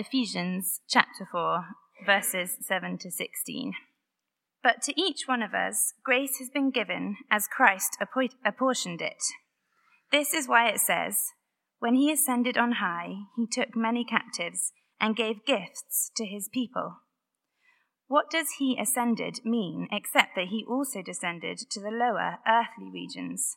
Ephesians chapter 4, verses 7 to 16. But to each one of us, grace has been given as Christ apportioned it. This is why it says, When he ascended on high, he took many captives and gave gifts to his people. What does he ascended mean except that he also descended to the lower earthly regions?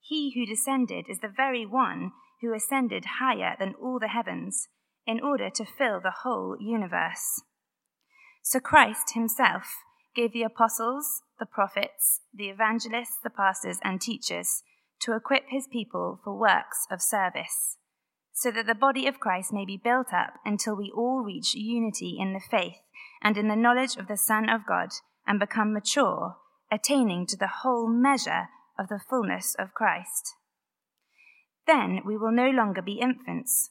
He who descended is the very one who ascended higher than all the heavens in order to fill the whole universe. So Christ himself gave the apostles, the prophets, the evangelists, the pastors, and teachers to equip his people for works of service, so that the body of Christ may be built up until we all reach unity in the faith and in the knowledge of the Son of God and become mature, attaining to the whole measure of the fullness of Christ. Then we will no longer be infants,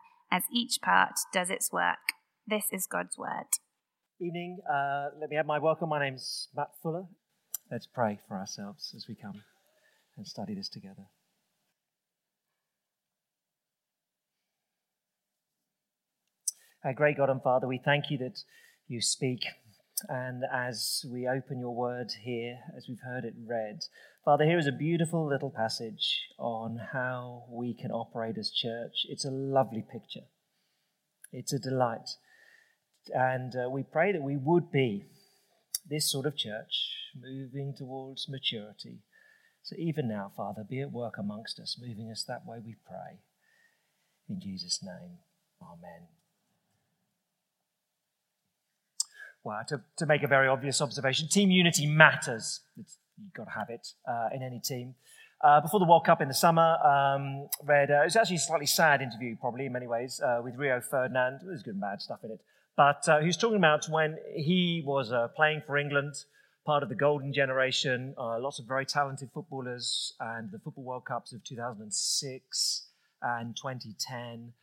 as each part does its work. This is God's word evening. Uh, let me have my welcome. My name's Matt Fuller. Let's pray for ourselves as we come and study this together. Our great God and Father, we thank you that you speak. And as we open your word here, as we've heard it read, Father, here is a beautiful little passage on how we can operate as church. It's a lovely picture, it's a delight. And uh, we pray that we would be this sort of church, moving towards maturity. So even now, Father, be at work amongst us, moving us that way, we pray. In Jesus' name, Amen. Well, to, to make a very obvious observation, team unity matters. It's, you've got to have it uh, in any team. Uh, before the World Cup in the summer, um, read, uh, it was actually a slightly sad interview, probably in many ways, uh, with Rio Ferdinand. There's good and bad stuff in it. But uh, he was talking about when he was uh, playing for England, part of the golden generation, lots of very talented footballers, and the Football World Cups of 2006 and 2010.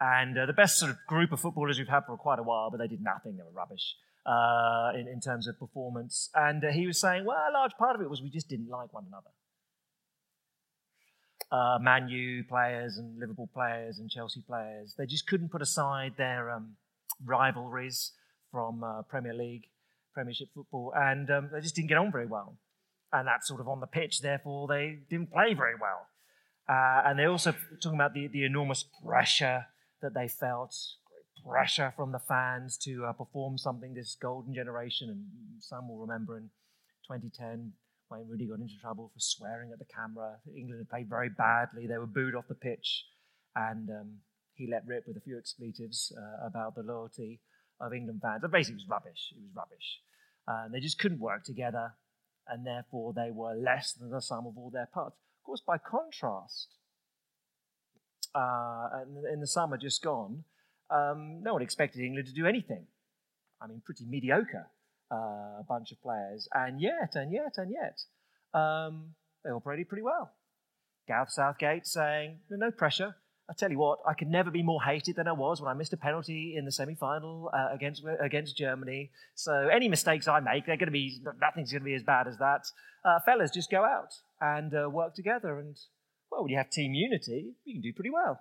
And the best sort of group of footballers we've had for quite a while, but they did nothing, they were rubbish. Uh, in, in, terms of performance. And uh, he was saying, well, a large part of it was we just didn't like one another. Uh, Man U players and Liverpool players and Chelsea players, they just couldn't put aside their um, rivalries from uh, Premier League, Premiership football, and um, they just didn't get on very well. And that's sort of on the pitch, therefore, they didn't play very well. Uh, and they're also talking about the, the enormous pressure that they felt pressure from the fans to uh, perform something this golden generation. And some will remember in 2010, Wayne Rooney got into trouble for swearing at the camera. England had played very badly. They were booed off the pitch. And um, he let rip with a few expletives uh, about the loyalty of England fans. But basically, it was rubbish. It was rubbish. Uh, they just couldn't work together, and therefore they were less than the sum of all their parts. Of course, by contrast, uh, in the summer just gone, um, no one expected England to do anything. I mean, pretty mediocre uh, bunch of players, and yet, and yet, and yet, um, they operated pretty well. Gareth Southgate saying, no pressure, I tell you what, I could never be more hated than I was when I missed a penalty in the semi-final uh, against against Germany. So any mistakes I make, they're going to be nothing's going to be as bad as that. Uh, fellas, just go out and uh, work together, and well, when you have team unity, you can do pretty well.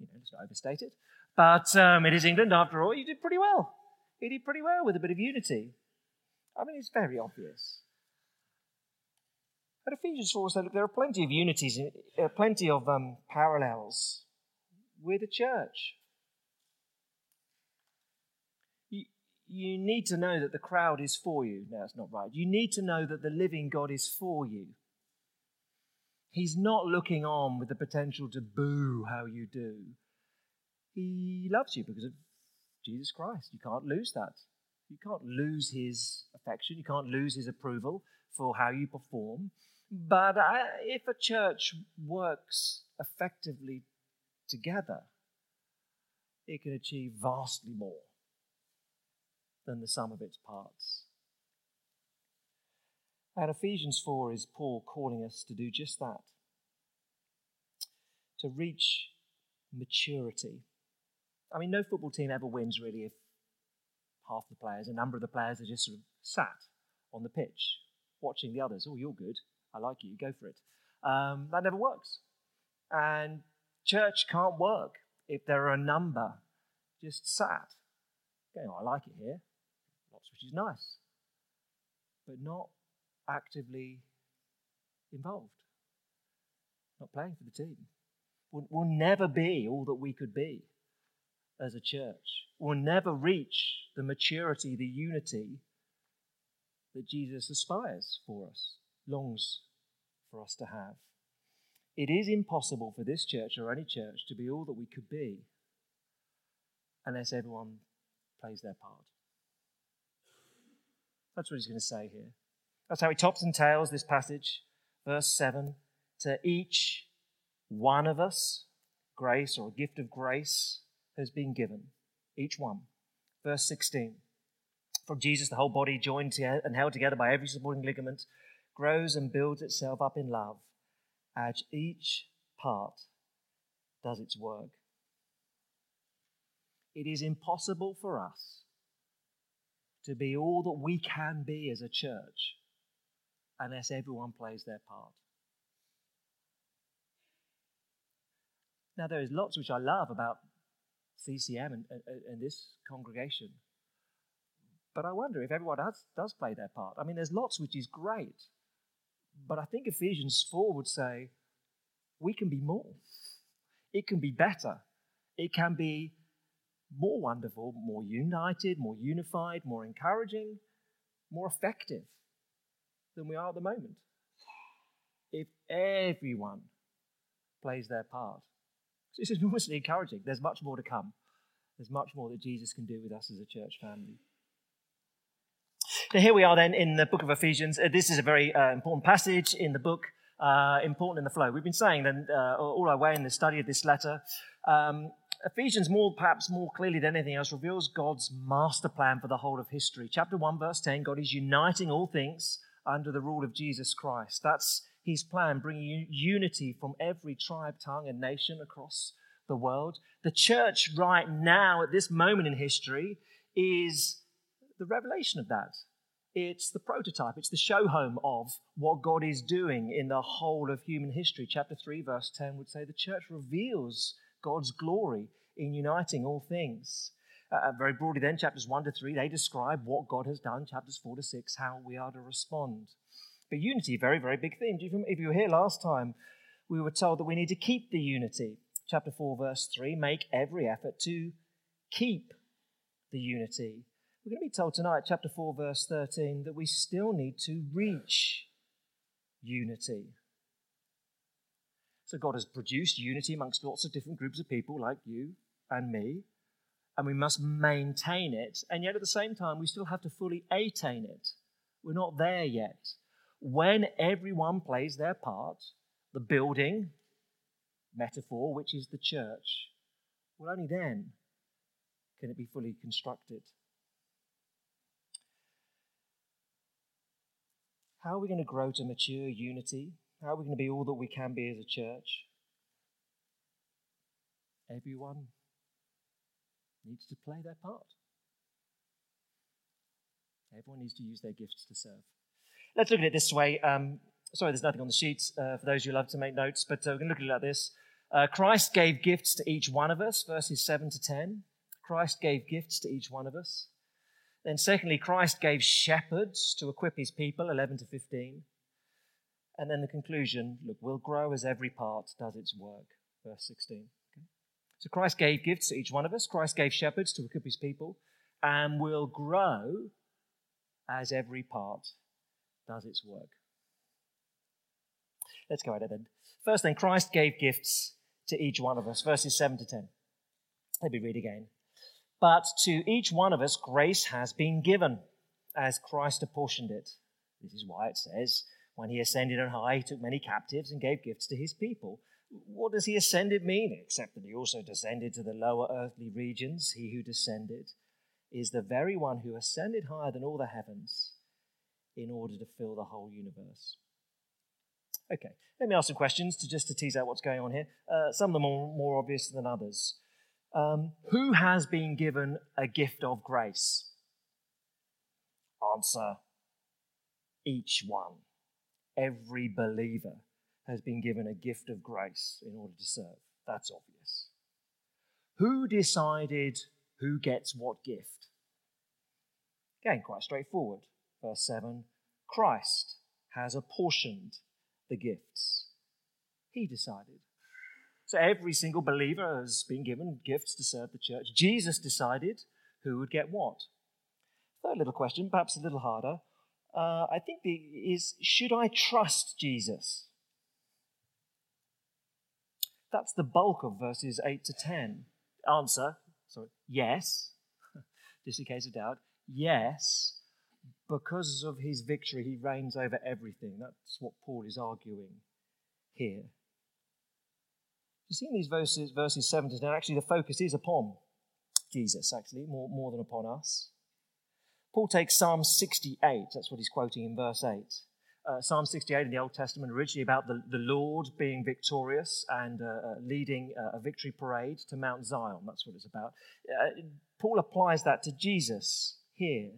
You know, let's not overstate it, but um, it is England after all. You did pretty well. You did pretty well with a bit of unity. I mean, it's very obvious. But Ephesians 4 says there are plenty of unities, uh, plenty of um, parallels with the church. You, you need to know that the crowd is for you. No, that's not right. You need to know that the living God is for you. He's not looking on with the potential to boo how you do. He loves you because of Jesus Christ. You can't lose that. You can't lose his affection. You can't lose his approval for how you perform. But I, if a church works effectively together, it can achieve vastly more than the sum of its parts. And Ephesians 4 is Paul calling us to do just that to reach maturity. I mean, no football team ever wins really if half the players, a number of the players are just sort of sat on the pitch watching the others. Oh, you're good. I like you. Go for it. Um, that never works. And church can't work if there are a number just sat going, oh, I like it here. Lots which is nice. But not actively involved, not playing for the team. We'll, we'll never be all that we could be as a church. We'll never reach the maturity, the unity that Jesus aspires for us, longs for us to have. It is impossible for this church or any church to be all that we could be unless everyone plays their part. That's what he's going to say here. That's how he tops and tails this passage. Verse 7 To each one of us, grace or a gift of grace has been given. Each one. Verse 16 From Jesus, the whole body, joined and held together by every supporting ligament, grows and builds itself up in love as each part does its work. It is impossible for us to be all that we can be as a church unless everyone plays their part. Now, there is lots which I love about CCM and, and, and, this congregation. But I wonder if everyone does, does play their part. I mean, there's lots which is great. But I think Ephesians 4 would say we can be more. It can be better. It can be more wonderful, more united, more unified, more encouraging, more effective than we are at the moment. If everyone plays their part. This is enormously encouraging. There's much more to come. There's much more that Jesus can do with us as a church family. So here we are then in the book of Ephesians. Uh, this is a very uh, important passage in the book, uh, important in the flow. We've been saying then uh, all our way in the study of this letter. Um, Ephesians, more perhaps more clearly than anything else, reveals God's master plan for the whole of history. Chapter 1, verse 10 God is uniting all things under the rule of Jesus Christ. That's his plan, bringing unity from every tribe, tongue, and nation across the world. The church, right now, at this moment in history, is the revelation of that. It's the prototype, it's the show home of what God is doing in the whole of human history. Chapter 3, verse 10 would say the church reveals God's glory in uniting all things. Uh, very broadly, then, chapters 1 to 3, they describe what God has done. Chapters 4 to 6, how we are to respond. But unity, very, very big theme. If you were here last time, we were told that we need to keep the unity. Chapter 4, verse 3 make every effort to keep the unity. We're going to be told tonight, chapter 4, verse 13, that we still need to reach unity. So God has produced unity amongst lots of different groups of people like you and me, and we must maintain it. And yet at the same time, we still have to fully attain it. We're not there yet when everyone plays their part, the building, metaphor, which is the church, well, only then can it be fully constructed. How are we going to grow to mature unity? How are we going to be all that we can be as a church? Everyone needs to play their part. Everyone needs to use their gifts to serve. Let's look at it this way. Um, sorry, there's nothing on the sheets uh, for those who love to make notes, but uh, we can look at it like this. Uh, Christ gave gifts to each one of us, verses 7 to 10. Christ gave gifts to each one of us. Then, secondly, Christ gave shepherds to equip his people, 11 to 15. And then the conclusion look, we'll grow as every part does its work, verse 16. Okay? So Christ gave gifts to each one of us. Christ gave shepherds to equip his people, and will grow as every part does its work. Let's go ahead then. First thing, Christ gave gifts to each one of us, verses 7 to 10. Let me read again. But to each one of us, grace has been given as Christ apportioned it. This is why it says, when he ascended on high, he took many captives and gave gifts to his people. What does he ascended mean? Except that he also descended to the lower earthly regions. He who descended is the very one who ascended higher than all the heavens in order to fill the whole universe. Okay, let me ask some questions to just to tease out what's going on here. Uh, some of them are more obvious than others. Um, who has been given a gift of grace? Answer each one. Every believer has been given a gift of grace in order to serve. That's obvious. Who decided who gets what gift? Again, quite straightforward. Verse 7 Christ has apportioned the gifts. He decided. So every single believer has been given gifts to serve the church. Jesus decided who would get what. Third little question, perhaps a little harder. Uh, I think the, is should I trust Jesus? That's the bulk of verses 8 to 10. Answer, sorry, yes, just in case of doubt, yes, because of his victory, he reigns over everything. That's what Paul is arguing here. You see in these verses, verses 7 to 10, actually the focus is upon Jesus, actually, more, more than upon us. Paul takes Psalm 68, that's what he's quoting in verse 8. Uh, Psalm 68 in the Old Testament, originally about the, the Lord being victorious and uh, uh, leading a victory parade to Mount Zion. That's what it's about. Uh, Paul applies that to Jesus here.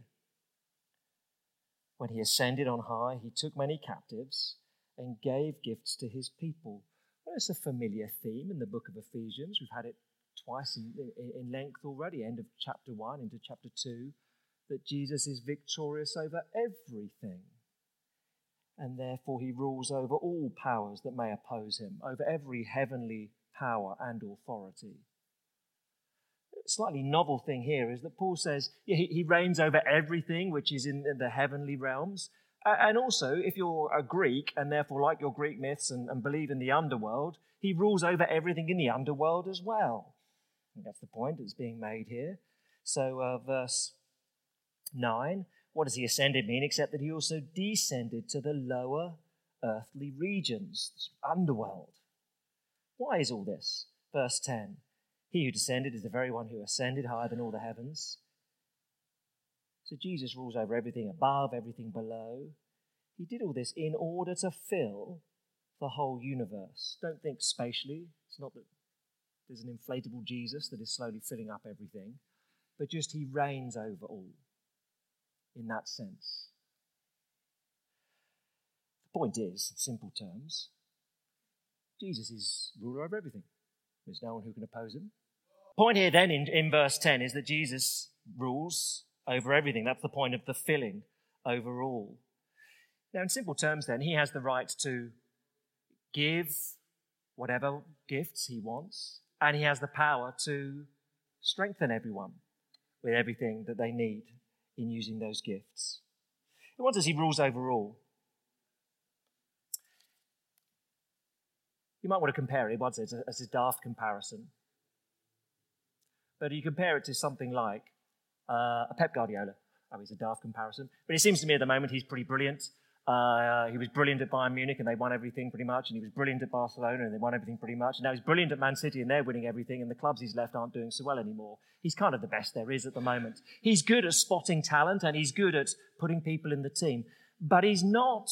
When he ascended on high, he took many captives and gave gifts to his people. Well, it's a familiar theme in the book of Ephesians. We've had it twice in, in, length already, end of chapter 1 into chapter 2, that Jesus is victorious over everything. And therefore he rules over all powers that may oppose him, over every heavenly power and authority slightly novel thing here is that Paul says he, he, reigns over everything which is in the heavenly realms. and also, if you're a Greek and therefore like your Greek myths and, and believe in the underworld, he rules over everything in the underworld as well. that's the point that's being made here. So, uh, verse 9 what does he ascended mean except that he also descended to the lower earthly regions, underworld? Why is all this? Verse 10 he who descended is the very one who ascended higher than all the heavens. So Jesus rules over everything above, everything below. He did all this in order to fill the whole universe. Don't think spatially. It's not that there's an inflatable Jesus that is slowly filling up everything, but just he reigns over all in that sense. The point is, in simple terms, Jesus is ruler over everything. There's no one who can oppose him point here then in, in verse 10 is that Jesus rules over everything. That's the point of the filling over all. Now, in simple terms, then, he has the right to give whatever gifts he wants, and he has the power to strengthen everyone with everything that they need in using those gifts. And what does he rules over all? You might want to compare it, a, as a daft comparison. But you compare it to something like uh, a Pep Guardiola. Oh, he's a daft comparison. But it seems to me at the moment he's pretty brilliant. Uh, he was brilliant at Bayern Munich and they won everything pretty much. And he was brilliant at Barcelona and they won everything pretty much. And now he's brilliant at Man City and they're winning everything. And the clubs he's left aren't doing so well anymore. He's kind of the best there is at the moment. He's good at spotting talent and he's good at putting people in the team. But he's not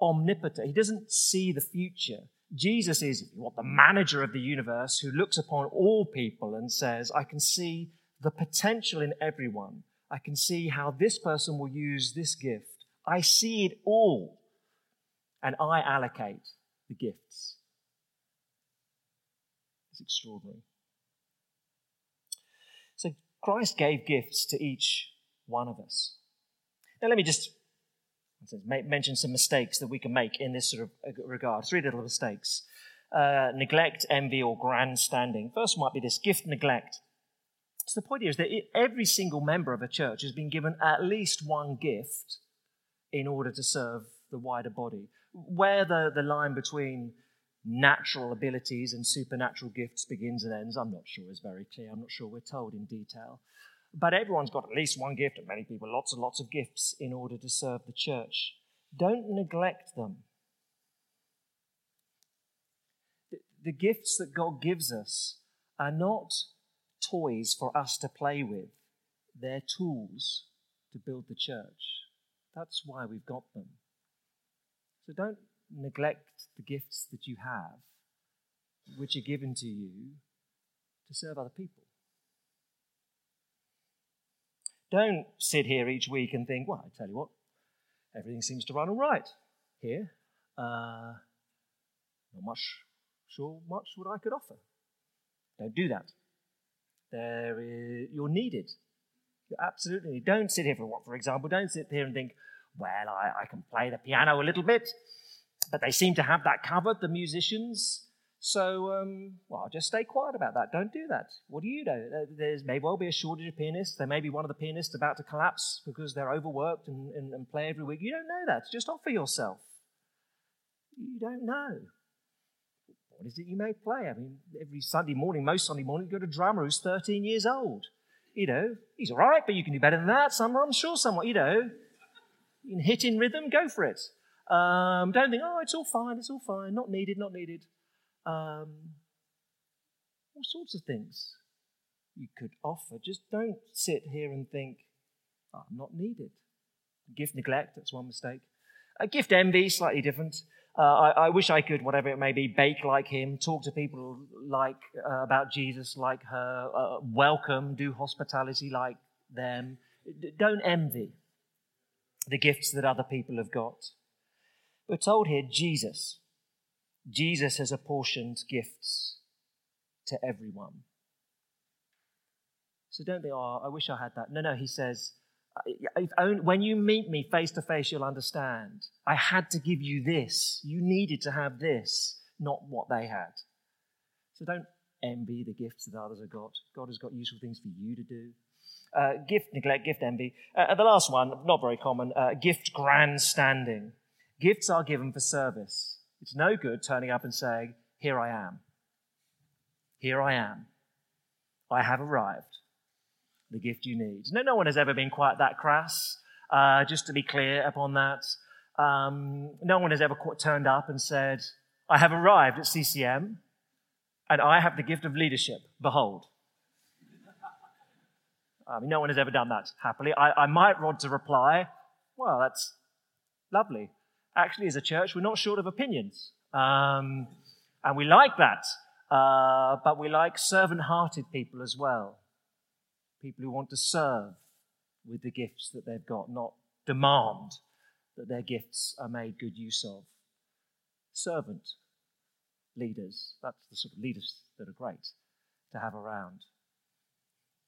omnipotent. He doesn't see the future. Jesus is what the manager of the universe who looks upon all people and says, I can see the potential in everyone. I can see how this person will use this gift. I see it all. And I allocate the gifts. It's extraordinary. So Christ gave gifts to each one of us. Now, let me just mention some mistakes that we can make in this sort of uh, regard. Three little mistakes. Uh, neglect, envy, or grandstanding. First might be this gift neglect. So the point here is that every single member of a church has been given at least one gift in order to serve the wider body. Where the, the line between natural abilities and supernatural gifts begins and ends, I'm not sure is very clear. I'm not sure we're told in detail. But everyone's got at least one gift, and many people lots and lots of gifts in order to serve the church. Don't neglect them. the gifts that God gives us are not toys for us to play with, they're tools to build the church. That's why we've got them. So don't neglect the gifts that you have, which are given to you to serve other people. Don't sit here each week and think, well, I tell you what, everything seems to run all right here. Uh, not much, sure, much what I could offer. Don't do that. There is, you're needed. You're absolutely don't sit here for what, for example, don't sit here and think, well, I, I can play the piano a little bit, but they seem to have that covered, the musicians. So, um, well, just stay quiet about that. Don't do that. What do you know? There may well be a shortage of pianists. There may be one of the pianists about to collapse because they're overworked and, and, and play every week. You don't know that. Just offer yourself. You don't know. What is it you may play? I mean, every Sunday morning, most Sunday morning, you go to a drummer who's 13 years old. You know, he's all right, but you can do better than that. Some, I'm sure, somewhat, you know. In rhythm, go for it. Um, don't think, oh, it's all fine, it's all fine, not needed, not needed. Um, all sorts of things you could offer. Just don't sit here and think, oh, I'm not needed. Gift neglect, that's one mistake. Gift envy, slightly different. Uh, I, I, wish I could, whatever it may be, bake like him, talk to people like uh, about Jesus like her, uh, welcome, do hospitality like them. D- don't envy the gifts that other people have got. We're told here Jesus. Jesus has apportioned gifts to everyone. So don't think, oh, I wish I had that. No, no, he says, when you meet me face to face, you'll understand. I had to give you this. You needed to have this, not what they had. So don't envy the gifts that others have got. God has got useful things for you to do. Uh, gift neglect, gift envy. Uh, the last one, not very common, uh, gift grandstanding. Gifts are given for service. It's no good turning up and saying, Here I am. Here I am. I have arrived the gift you need. No, no one has ever been quite that crass, uh, just to be clear upon that. Um, no one has ever turned up and said, I have arrived at CCM and I have the gift of leadership. Behold. I mean, no one has ever done that happily. I, I might rod to reply, well, that's lovely. Actually, as a church, we're not short of opinions. Um, and we like that. Uh, but we like servant hearted people as well people who want to serve with the gifts that they've got, not demand that their gifts are made good use of. Servant leaders, that's the sort of leaders that are great to have around.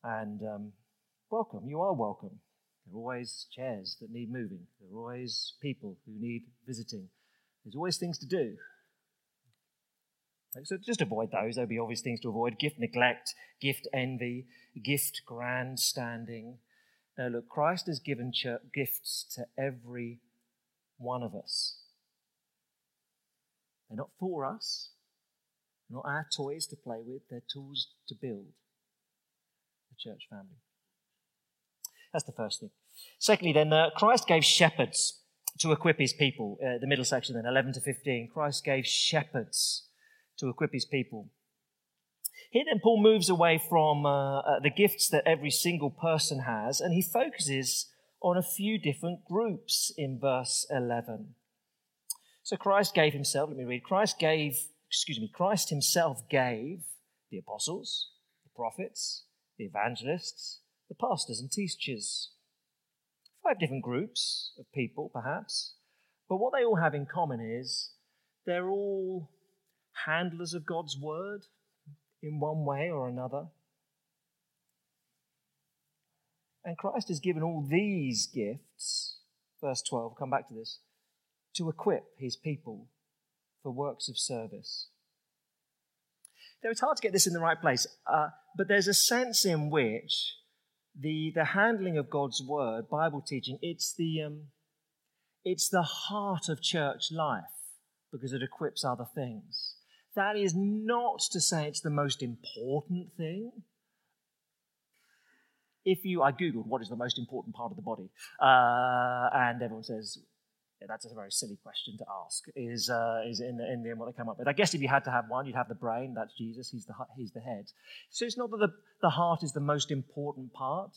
And um, welcome, you are welcome. There are always chairs that need moving, there are always people who need visiting, there's always things to do. So just avoid those. There'll be obvious things to avoid gift neglect, gift envy, gift grandstanding. Now, look, Christ has given gifts to every one of us. They're not for us, They're not our toys to play with, they're tools to build the church family. That's the first thing. Secondly, then, uh, Christ gave shepherds to equip his people. Uh, the middle section, then, 11 to 15. Christ gave shepherds to equip his people. Here then, Paul moves away from uh, uh, the gifts that every single person has, and he focuses on a few different groups in verse 11. So Christ gave himself, let me read, Christ gave, excuse me, Christ himself gave the apostles, the prophets, the evangelists, the pastors and teachers. Five different groups of people, perhaps, but what they all have in common is they're all handlers of God's word in one way or another. And Christ has given all these gifts, verse 12, come back to this, to equip his people for works of service. Now, it's hard to get this in the right place, uh, but there's a sense in which the, the handling of God's word, Bible teaching, it's the, um, it's the heart of church life because it equips other things. That is not to say it's the most important thing. If you, I Googled what is the most important part of the body, uh, and everyone says that's a very silly question to ask. Is uh, is in the, in the end what they come up with? I guess if you had to have one, you'd have the brain. That's Jesus. He's the he's the head. So it's not that the the heart is the most important part,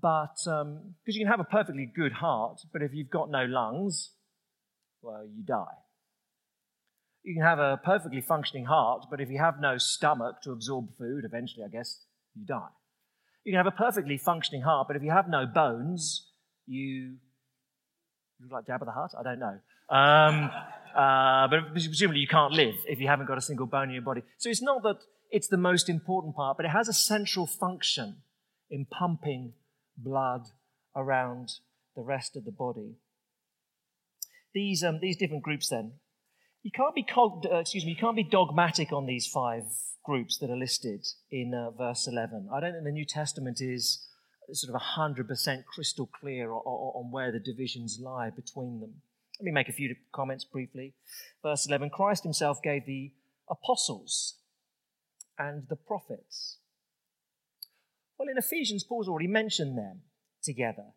but because um, you can have a perfectly good heart, but if you've got no lungs, well, you die. You can have a perfectly functioning heart, but if you have no stomach to absorb food, eventually, I guess, you die. You can have a perfectly functioning heart, but if you have no bones, you like Jabba the Hutt? I don't know. Um, uh, but presumably you can't live if you haven't got a single bone in your body. So it's not that it's the most important part, but it has a central function in pumping blood around the rest of the body. These, um, these different groups, then, you can't be uh, excuse me, you can't be dogmatic on these five groups that are listed in uh, verse 11. I don't think the New Testament is sort of 100% crystal clear on where the divisions lie between them. Let me make a few comments briefly. Verse 11 Christ himself gave the apostles and the prophets. Well, in Ephesians, Paul's already mentioned them together.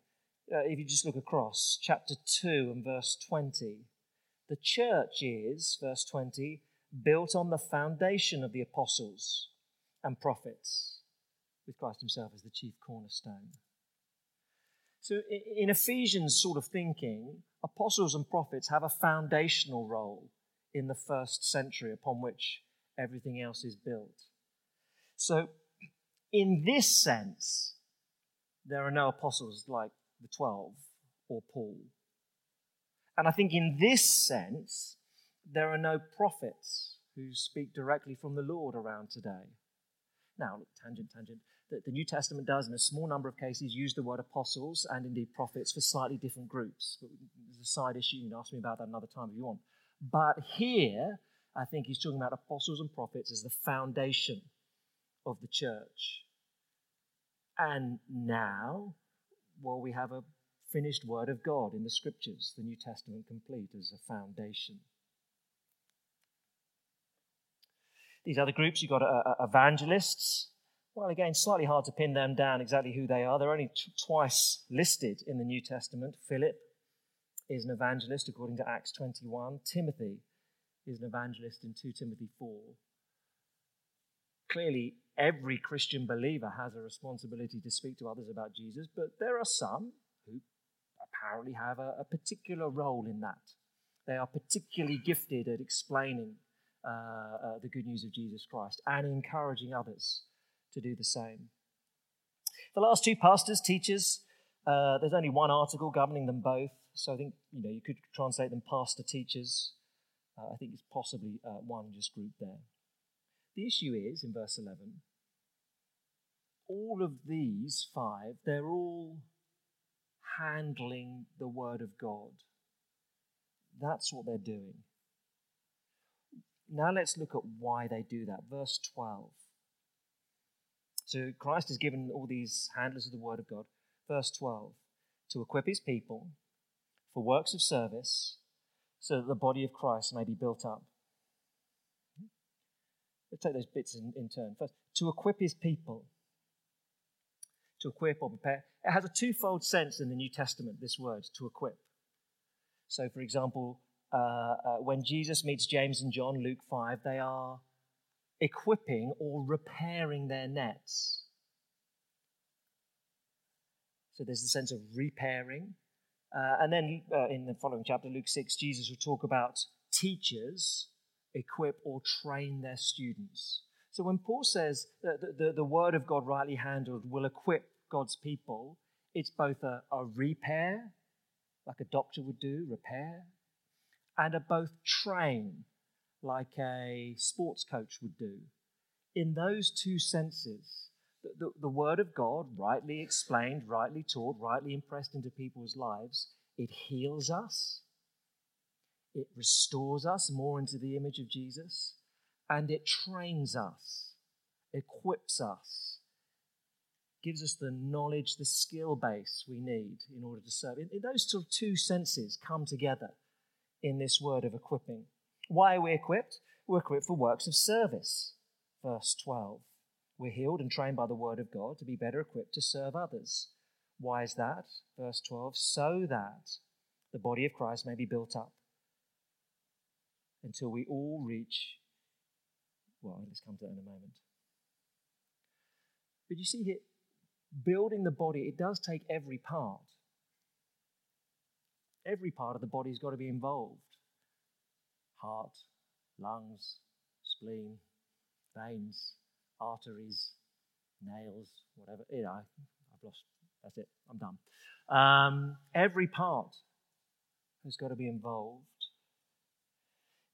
Uh, if you just look across chapter 2 and verse 20, the church is, verse 20, built on the foundation of the apostles and prophets with Christ Himself as the chief cornerstone. So, in Ephesians sort of thinking, apostles and prophets have a foundational role in the first century upon which everything else is built. So, in this sense, there are no apostles like the 12 or Paul. And I think in this sense, there are no prophets who speak directly from the Lord around today. Now, look, tangent, tangent that the New Testament does, in a small number of cases, use the word apostles and indeed prophets for slightly different groups. But a side issue. You can ask me about that another time if you want. But here, I think he's talking about apostles and prophets as the foundation of the church. And now, well, we have a finished word of God in the scriptures, the New Testament complete as a foundation. These other groups, you've got uh, uh, evangelists, well, again, slightly hard to pin them down exactly who they are. They're only t- twice listed in the New Testament. Philip is an evangelist according to Acts 21. Timothy is an evangelist in 2 Timothy 4. Clearly, every Christian believer has a responsibility to speak to others about Jesus, but there are some who apparently have a, a particular role in that. They are particularly gifted at explaining uh, uh, the good news of Jesus Christ and encouraging others to do the same. The last two pastors, teachers, uh, there's only one article governing them both, so I think you know you could translate them pastor teachers. Uh, I think it's possibly uh, one just group there. The issue is in verse 11. All of these five, they're all handling the word of God. That's what they're doing. Now let's look at why they do that. Verse 12. So Christ has given all these handlers of the word of God. Verse 12 to equip his people for works of service so that the body of Christ may be built up. Let's take those bits in, in turn. First, to equip his people. To equip or prepare. It has a twofold sense in the New Testament, this word, to equip. So, for example, uh, uh, when Jesus meets James and John, Luke 5, they are equipping or repairing their nets. So there's the sense of repairing. Uh, and then uh, in the following chapter, Luke 6, Jesus will talk about teachers equip or train their students. So when Paul says that the, the, the word of God rightly handled will equip God's people, it's both a, a repair, like a doctor would do, repair, and a both train, like a sports coach would do. In those two senses, the, the, the, Word of God, rightly explained, rightly taught, rightly impressed into people's lives, it heals us, it restores us more into the image of Jesus, and it trains us, equips us, gives us the knowledge, the skill base we need in order to serve. In, in those sort of two senses come together in this word of equipping. Why are we equipped? We're equipped for works of service. Verse 12. We're healed and trained by the word of God to be better equipped to serve others. Why is that? Verse 12. So that the body of Christ may be built up until we all reach. Well, let's come to that in a moment. But you see here, building the body, it does take every part. Every part of the body's got to be involved heart, lungs, spleen, veins, arteries, nails, whatever. You know, I've lost. That's it. I'm done. Um, every part has got to be involved.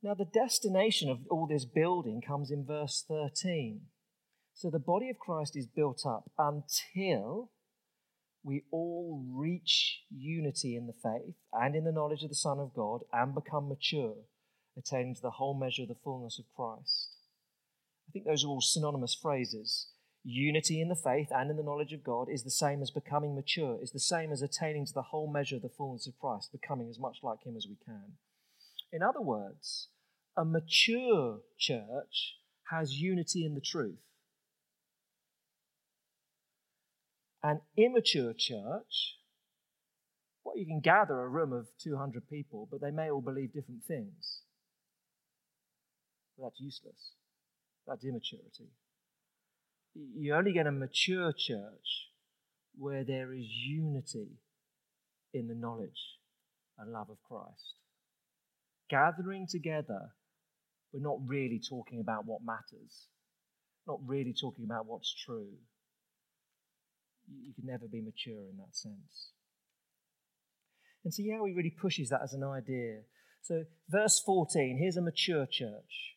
Now, the destination of all this building comes in verse 13. So the body of Christ is built up until we all reach unity in the faith and in the knowledge of the Son of God and become mature, attaining to the whole measure of the fullness of Christ. I think those are all synonymous phrases. Unity in the faith and in the knowledge of God is the same as becoming mature, is the same as attaining to the whole measure of the fullness of Christ, becoming as much like Him as we can. In other words, a mature church has unity in the truth. An immature church, well, you can gather a room of 200 people, but they may all believe different things. That's useless. That's immaturity. You only get a mature church where there is unity in the knowledge and love of Christ. Gathering together, we're not really talking about what matters, not really talking about what's true you can never be mature in that sense. And see how he really pushes that as an idea. So, verse 14 here's a mature church.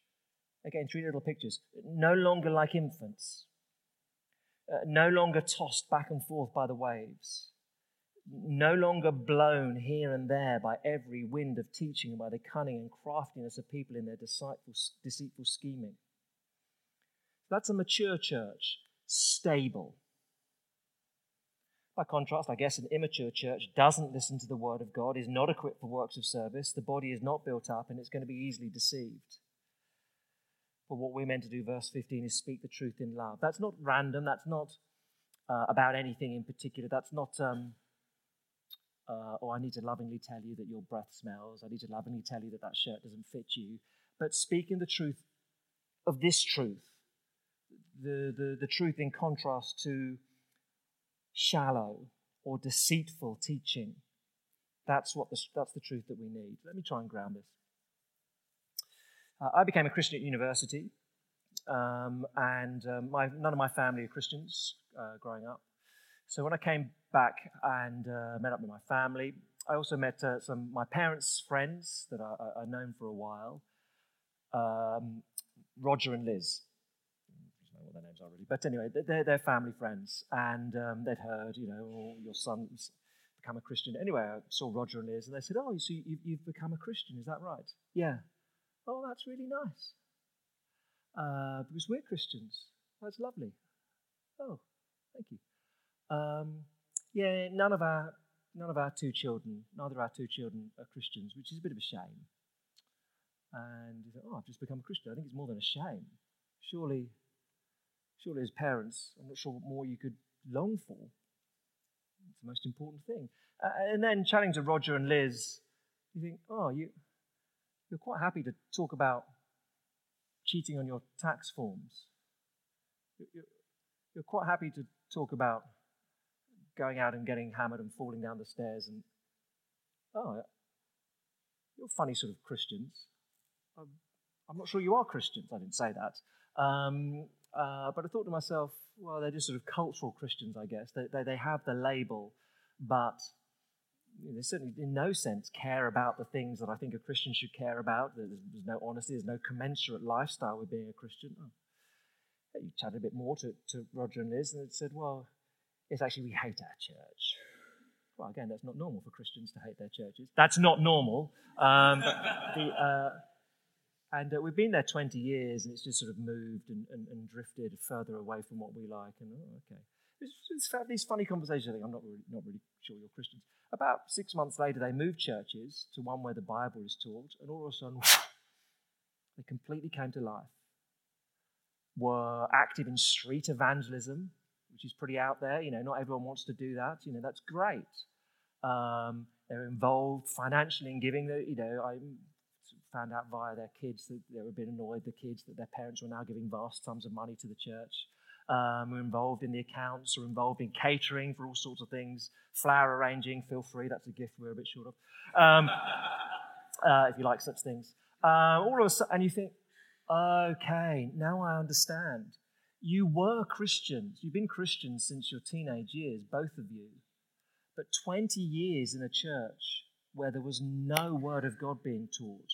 Again, three little pictures. No longer like infants, uh, no longer tossed back and forth by the waves, no longer blown here and there by every wind of teaching and by the cunning and craftiness of people in their deceitful, deceitful scheming. That's a mature church, stable by contrast, I guess an immature church doesn't listen to the word of God, is not equipped for works of service, the body is not built up, and it's going to be easily deceived. But what we're meant to do, verse 15, is speak the truth in love. That's not random, that's not uh, about anything in particular. That's not, um, uh, oh, I need to lovingly tell you that your breath smells. I need to lovingly tell you that that shirt doesn't fit you. But speaking the truth of this truth, the, the, the truth in contrast to shallow or deceitful teaching. That's, what the, that's the truth that we need. Let me try and ground this. Uh, I became a Christian at university, um, and um, my, none of my family are Christians uh, growing up. So when I came back and uh, met up with my family, I also met uh, some my parents' friends that I, have known for a while, um, Roger and Liz what their names are really. But anyway, they're, they're family friends, and um, they'd heard, you know, oh, your son's become a Christian. Anyway, I saw Roger and Liz, and they said, "Oh, so you, you've become a Christian? Is that right?" Yeah. Oh, that's really nice. Uh, because we're Christians. That's lovely. Oh, thank you. Um, yeah, none of our none of our two children, neither of our two children are Christians, which is a bit of a shame. And he said, "Oh, I've just become a Christian. I think it's more than a shame. Surely Surely, as parents, I'm not sure what more you could long for. It's the most important thing. Uh, and then chatting to Roger and Liz, you think, oh, you, you're quite happy to talk about cheating on your tax forms. You're, quite happy to talk about going out and getting hammered and falling down the stairs and, oh, you're funny sort of Christians. I'm, I'm not sure you are Christians. I didn't say that. Um, uh, but I thought to myself, well, they're just sort of cultural Christians, I guess. They, they, they have the label, but they certainly, in no sense, care about the things that I think a Christian should care about. There's, no honesty, there's no commensurate lifestyle with being a Christian. Oh. You chatted a bit more to, to Roger and Liz, and it said, well, it's actually we hate our church. Well, again, that's not normal for Christians to hate their churches. That's not normal. Um, the, uh, and uh, we've been there 20 years, and it's just sort of moved and, and, and drifted further away from what we like. And oh, okay, it's, it's these funny conversations. I think I'm not really, not really sure you're Christians. About six months later, they moved churches to one where the Bible is taught, and all of a sudden, they completely came to life. Were active in street evangelism, which is pretty out there. You know, not everyone wants to do that. You know, that's great. Um, they're involved financially in giving. The, you know, I found out via their kids that they were a bit annoyed, the kids, that their parents were now giving vast sums of money to the church. Um, we're involved in the accounts, we're involved in catering for all sorts of things, flower arranging, feel free, that's a gift we're a bit short of, um, uh, if you like such things. Uh, all of a sudden, and you think, okay, now I understand. You were Christians, you've been Christians since your teenage years, both of you. But 20 years in a church where there was no word of God being taught,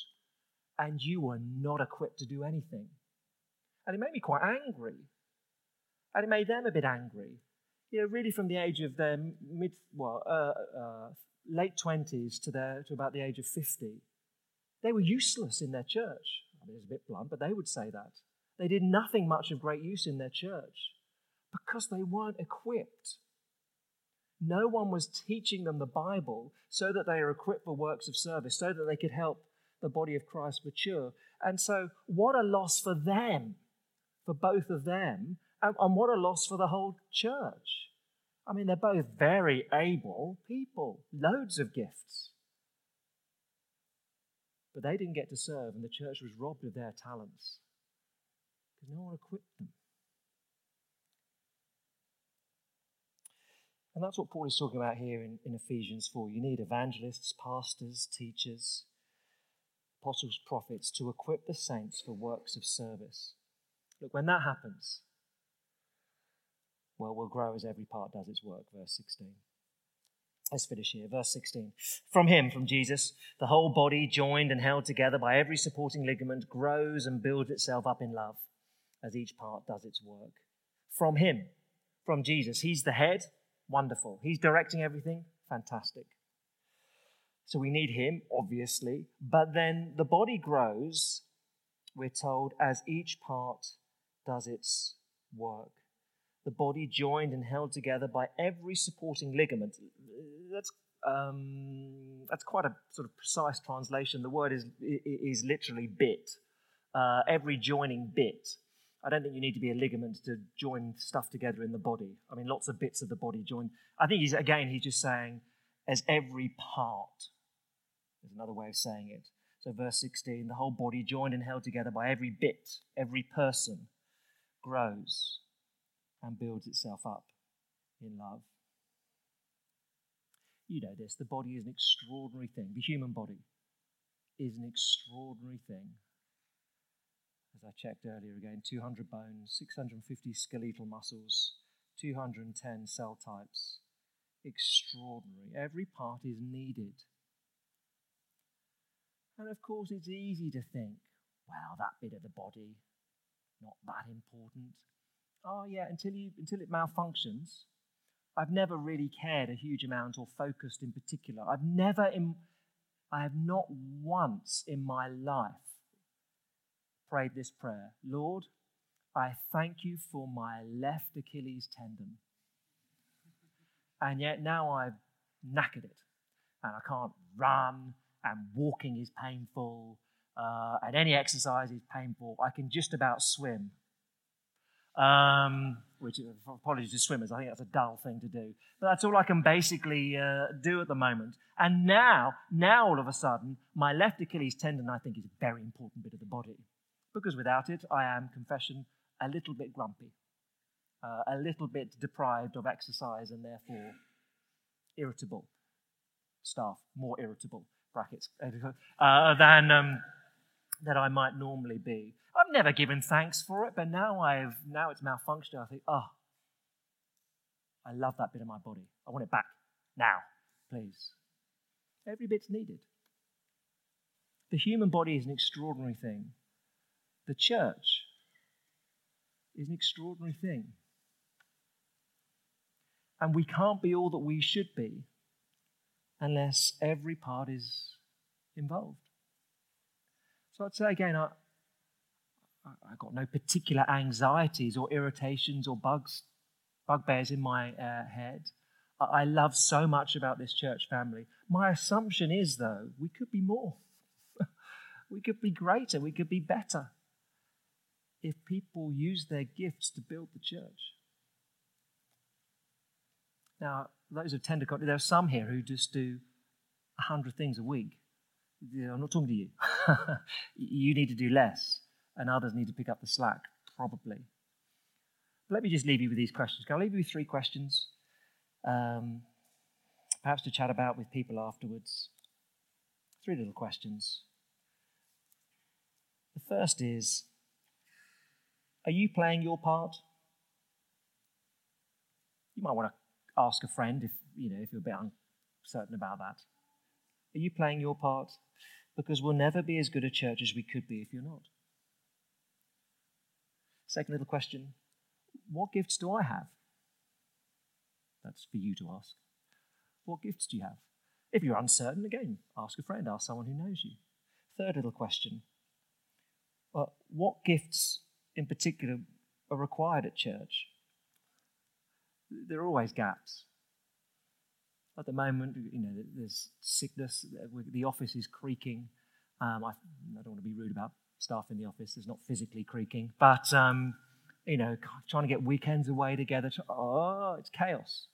and you were not equipped to do anything. And it made me quite angry. And it made them a bit angry. You know, really from the age of their mid, well, uh, uh, late 20s to, their, to about the age of 50, they were useless in their church. I mean, it's a bit blunt, but they would say that. They did nothing much of great use in their church because they weren't equipped. No one was teaching them the Bible so that they are equipped for works of service, so that they could help the body of Christ mature. And so, what a loss for them, for both of them, and, and what a loss for the whole church. I mean, they're both very able people, loads of gifts. But they didn't get to serve, and the church was robbed of their talents because no one equipped them. And that's what Paul is talking about here in, in Ephesians 4. You need evangelists, pastors, teachers, apostles, prophets to equip the saints for works of service. Look, when that happens, we'll grow as every part does its work. Verse 16. Let's finish here. Verse 16. From him, from Jesus, the whole body, joined and held together by every supporting ligament, grows and builds itself up in love as each part does its work. From him, from Jesus. He's the head. Wonderful. He's directing everything. Fantastic. So we need him, obviously. But then the body grows, we're told, as each part does its work. The body joined and held together by every supporting ligament. That's, um, that's quite a sort of precise translation. The word is, is literally bit, uh, every joining bit. I don't think you need to be a ligament to join stuff together in the body. I mean, lots of bits of the body join. I think he's, again, he's just saying, as every part. There's another way of saying it. So, verse 16 the whole body joined and held together by every bit, every person, grows and builds itself up in love. You know this the body is an extraordinary thing. The human body is an extraordinary thing as I checked earlier again 200 bones, 650 skeletal muscles, 210 cell types. Extraordinary. Every part is needed. And of course, it's easy to think, well, that bit of the body, not that important. Oh, yeah, until, you, until it malfunctions. I've never really cared a huge amount or focused in particular. I've never, in, I have not once in my life prayed this prayer Lord, I thank you for my left Achilles tendon. And yet now I've knackered it and I can't run, and walking is painful, uh, and any exercise is painful. I can just about swim. Um, which, apologies to swimmers, I think that's a dull thing to do. But that's all I can basically uh, do at the moment. And now, now all of a sudden, my left Achilles tendon, I think, is a very important bit of the body because without it, I am, confession, a little bit grumpy, uh, a little bit deprived of exercise and therefore irritable. Staff, more irritable, brackets, uh, than, um, than I might normally be. I've never given thanks for it, but now I've now it's malfunctioned. I think, oh, I love that bit of my body. I want it back now, please. Every bit's needed. The human body is an extraordinary thing. The church is an extraordinary thing. And we can't be all that we should be unless every part is involved. So I'd say again, I, I've got no particular anxieties or irritations or bugs, bugbears in my uh, head. I love so much about this church family. My assumption is, though, we could be more. we could be greater. We could be better if people use their gifts to build the church. Now, those of tender contact, there are some here who just do a hundred things a week. I'm not talking to you. you need to do less, and others need to pick up the slack, probably. But let me just leave you with these questions. Can I leave you with three questions? Um, perhaps to chat about with people afterwards. Three little questions. The first is Are you playing your part? You might want to ask a friend if you know if you're a bit uncertain about that. Are you playing your part? Because we'll never be as good a church as we could be if you're not. Second little question What gifts do I have? That's for you to ask. What gifts do you have? If you're uncertain, again, ask a friend, ask someone who knows you. Third little question uh, What gifts in particular are required at church? There are always gaps. At the moment, you know, there's sickness, the office is creaking. Um, I, I, don't want to be rude about staff in the office, there's not physically creaking, but, um, you know, trying to get weekends away together. Oh, it's chaos.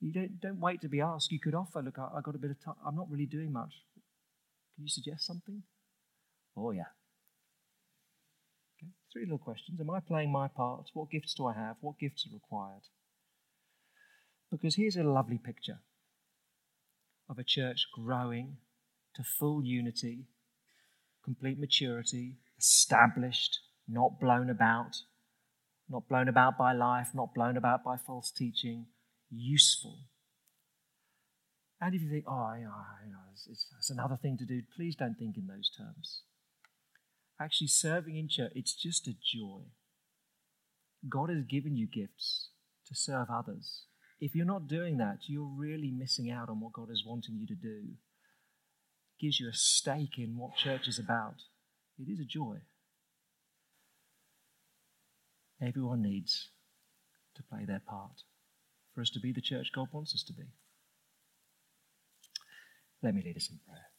You don't, don't wait to be asked. You could offer, look, I, I got a bit of time. I'm not really doing much. Can you suggest something? Oh, yeah. Okay. Three little questions. Am I playing my part? What gifts do I have? What gifts are required? Because here's a lovely picture of a church growing to full unity, complete maturity, established, not blown about, not blown about by life, not blown about by false teaching useful. And if you think, oh, you know, it's, it's, it's another thing to do, please don't think in those terms. Actually, serving in church, it's just a joy. God has given you gifts to serve others. If you're not doing that, you're really missing out on what God is wanting you to do. It gives you a stake in what church is about. It is a joy. Everyone needs to play their part for us to be the church God wants us to be. Let me lead us in prayer.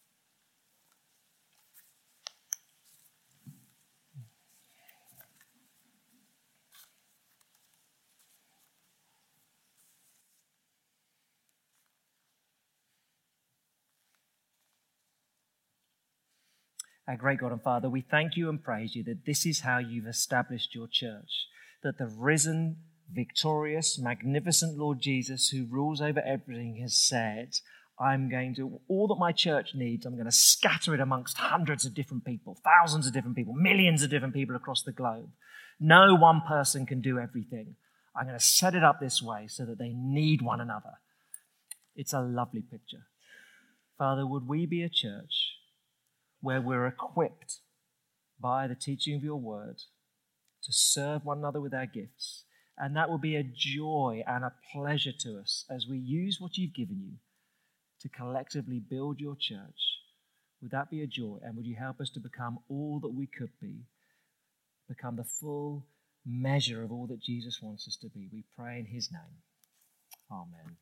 Our great God and Father, we thank you and praise you that this is how you've established your church, that the risen victorious, magnificent Lord Jesus, who rules over everything, has said, I'm going to, all that my church needs, I'm going to scatter it amongst hundreds of different people, thousands of different people, millions of different people across the globe. No one person can do everything. I'm going to set it up this way so that they need one another. It's a lovely picture. Father, would we be a church where we're equipped by the teaching of your word to serve one another with our gifts? And that will be a joy and a pleasure to us as we use what you've given you to collectively build your church. Would that be a joy? And would you help us to become all that we could be? Become the full measure of all that Jesus wants us to be. We pray in his name. Amen.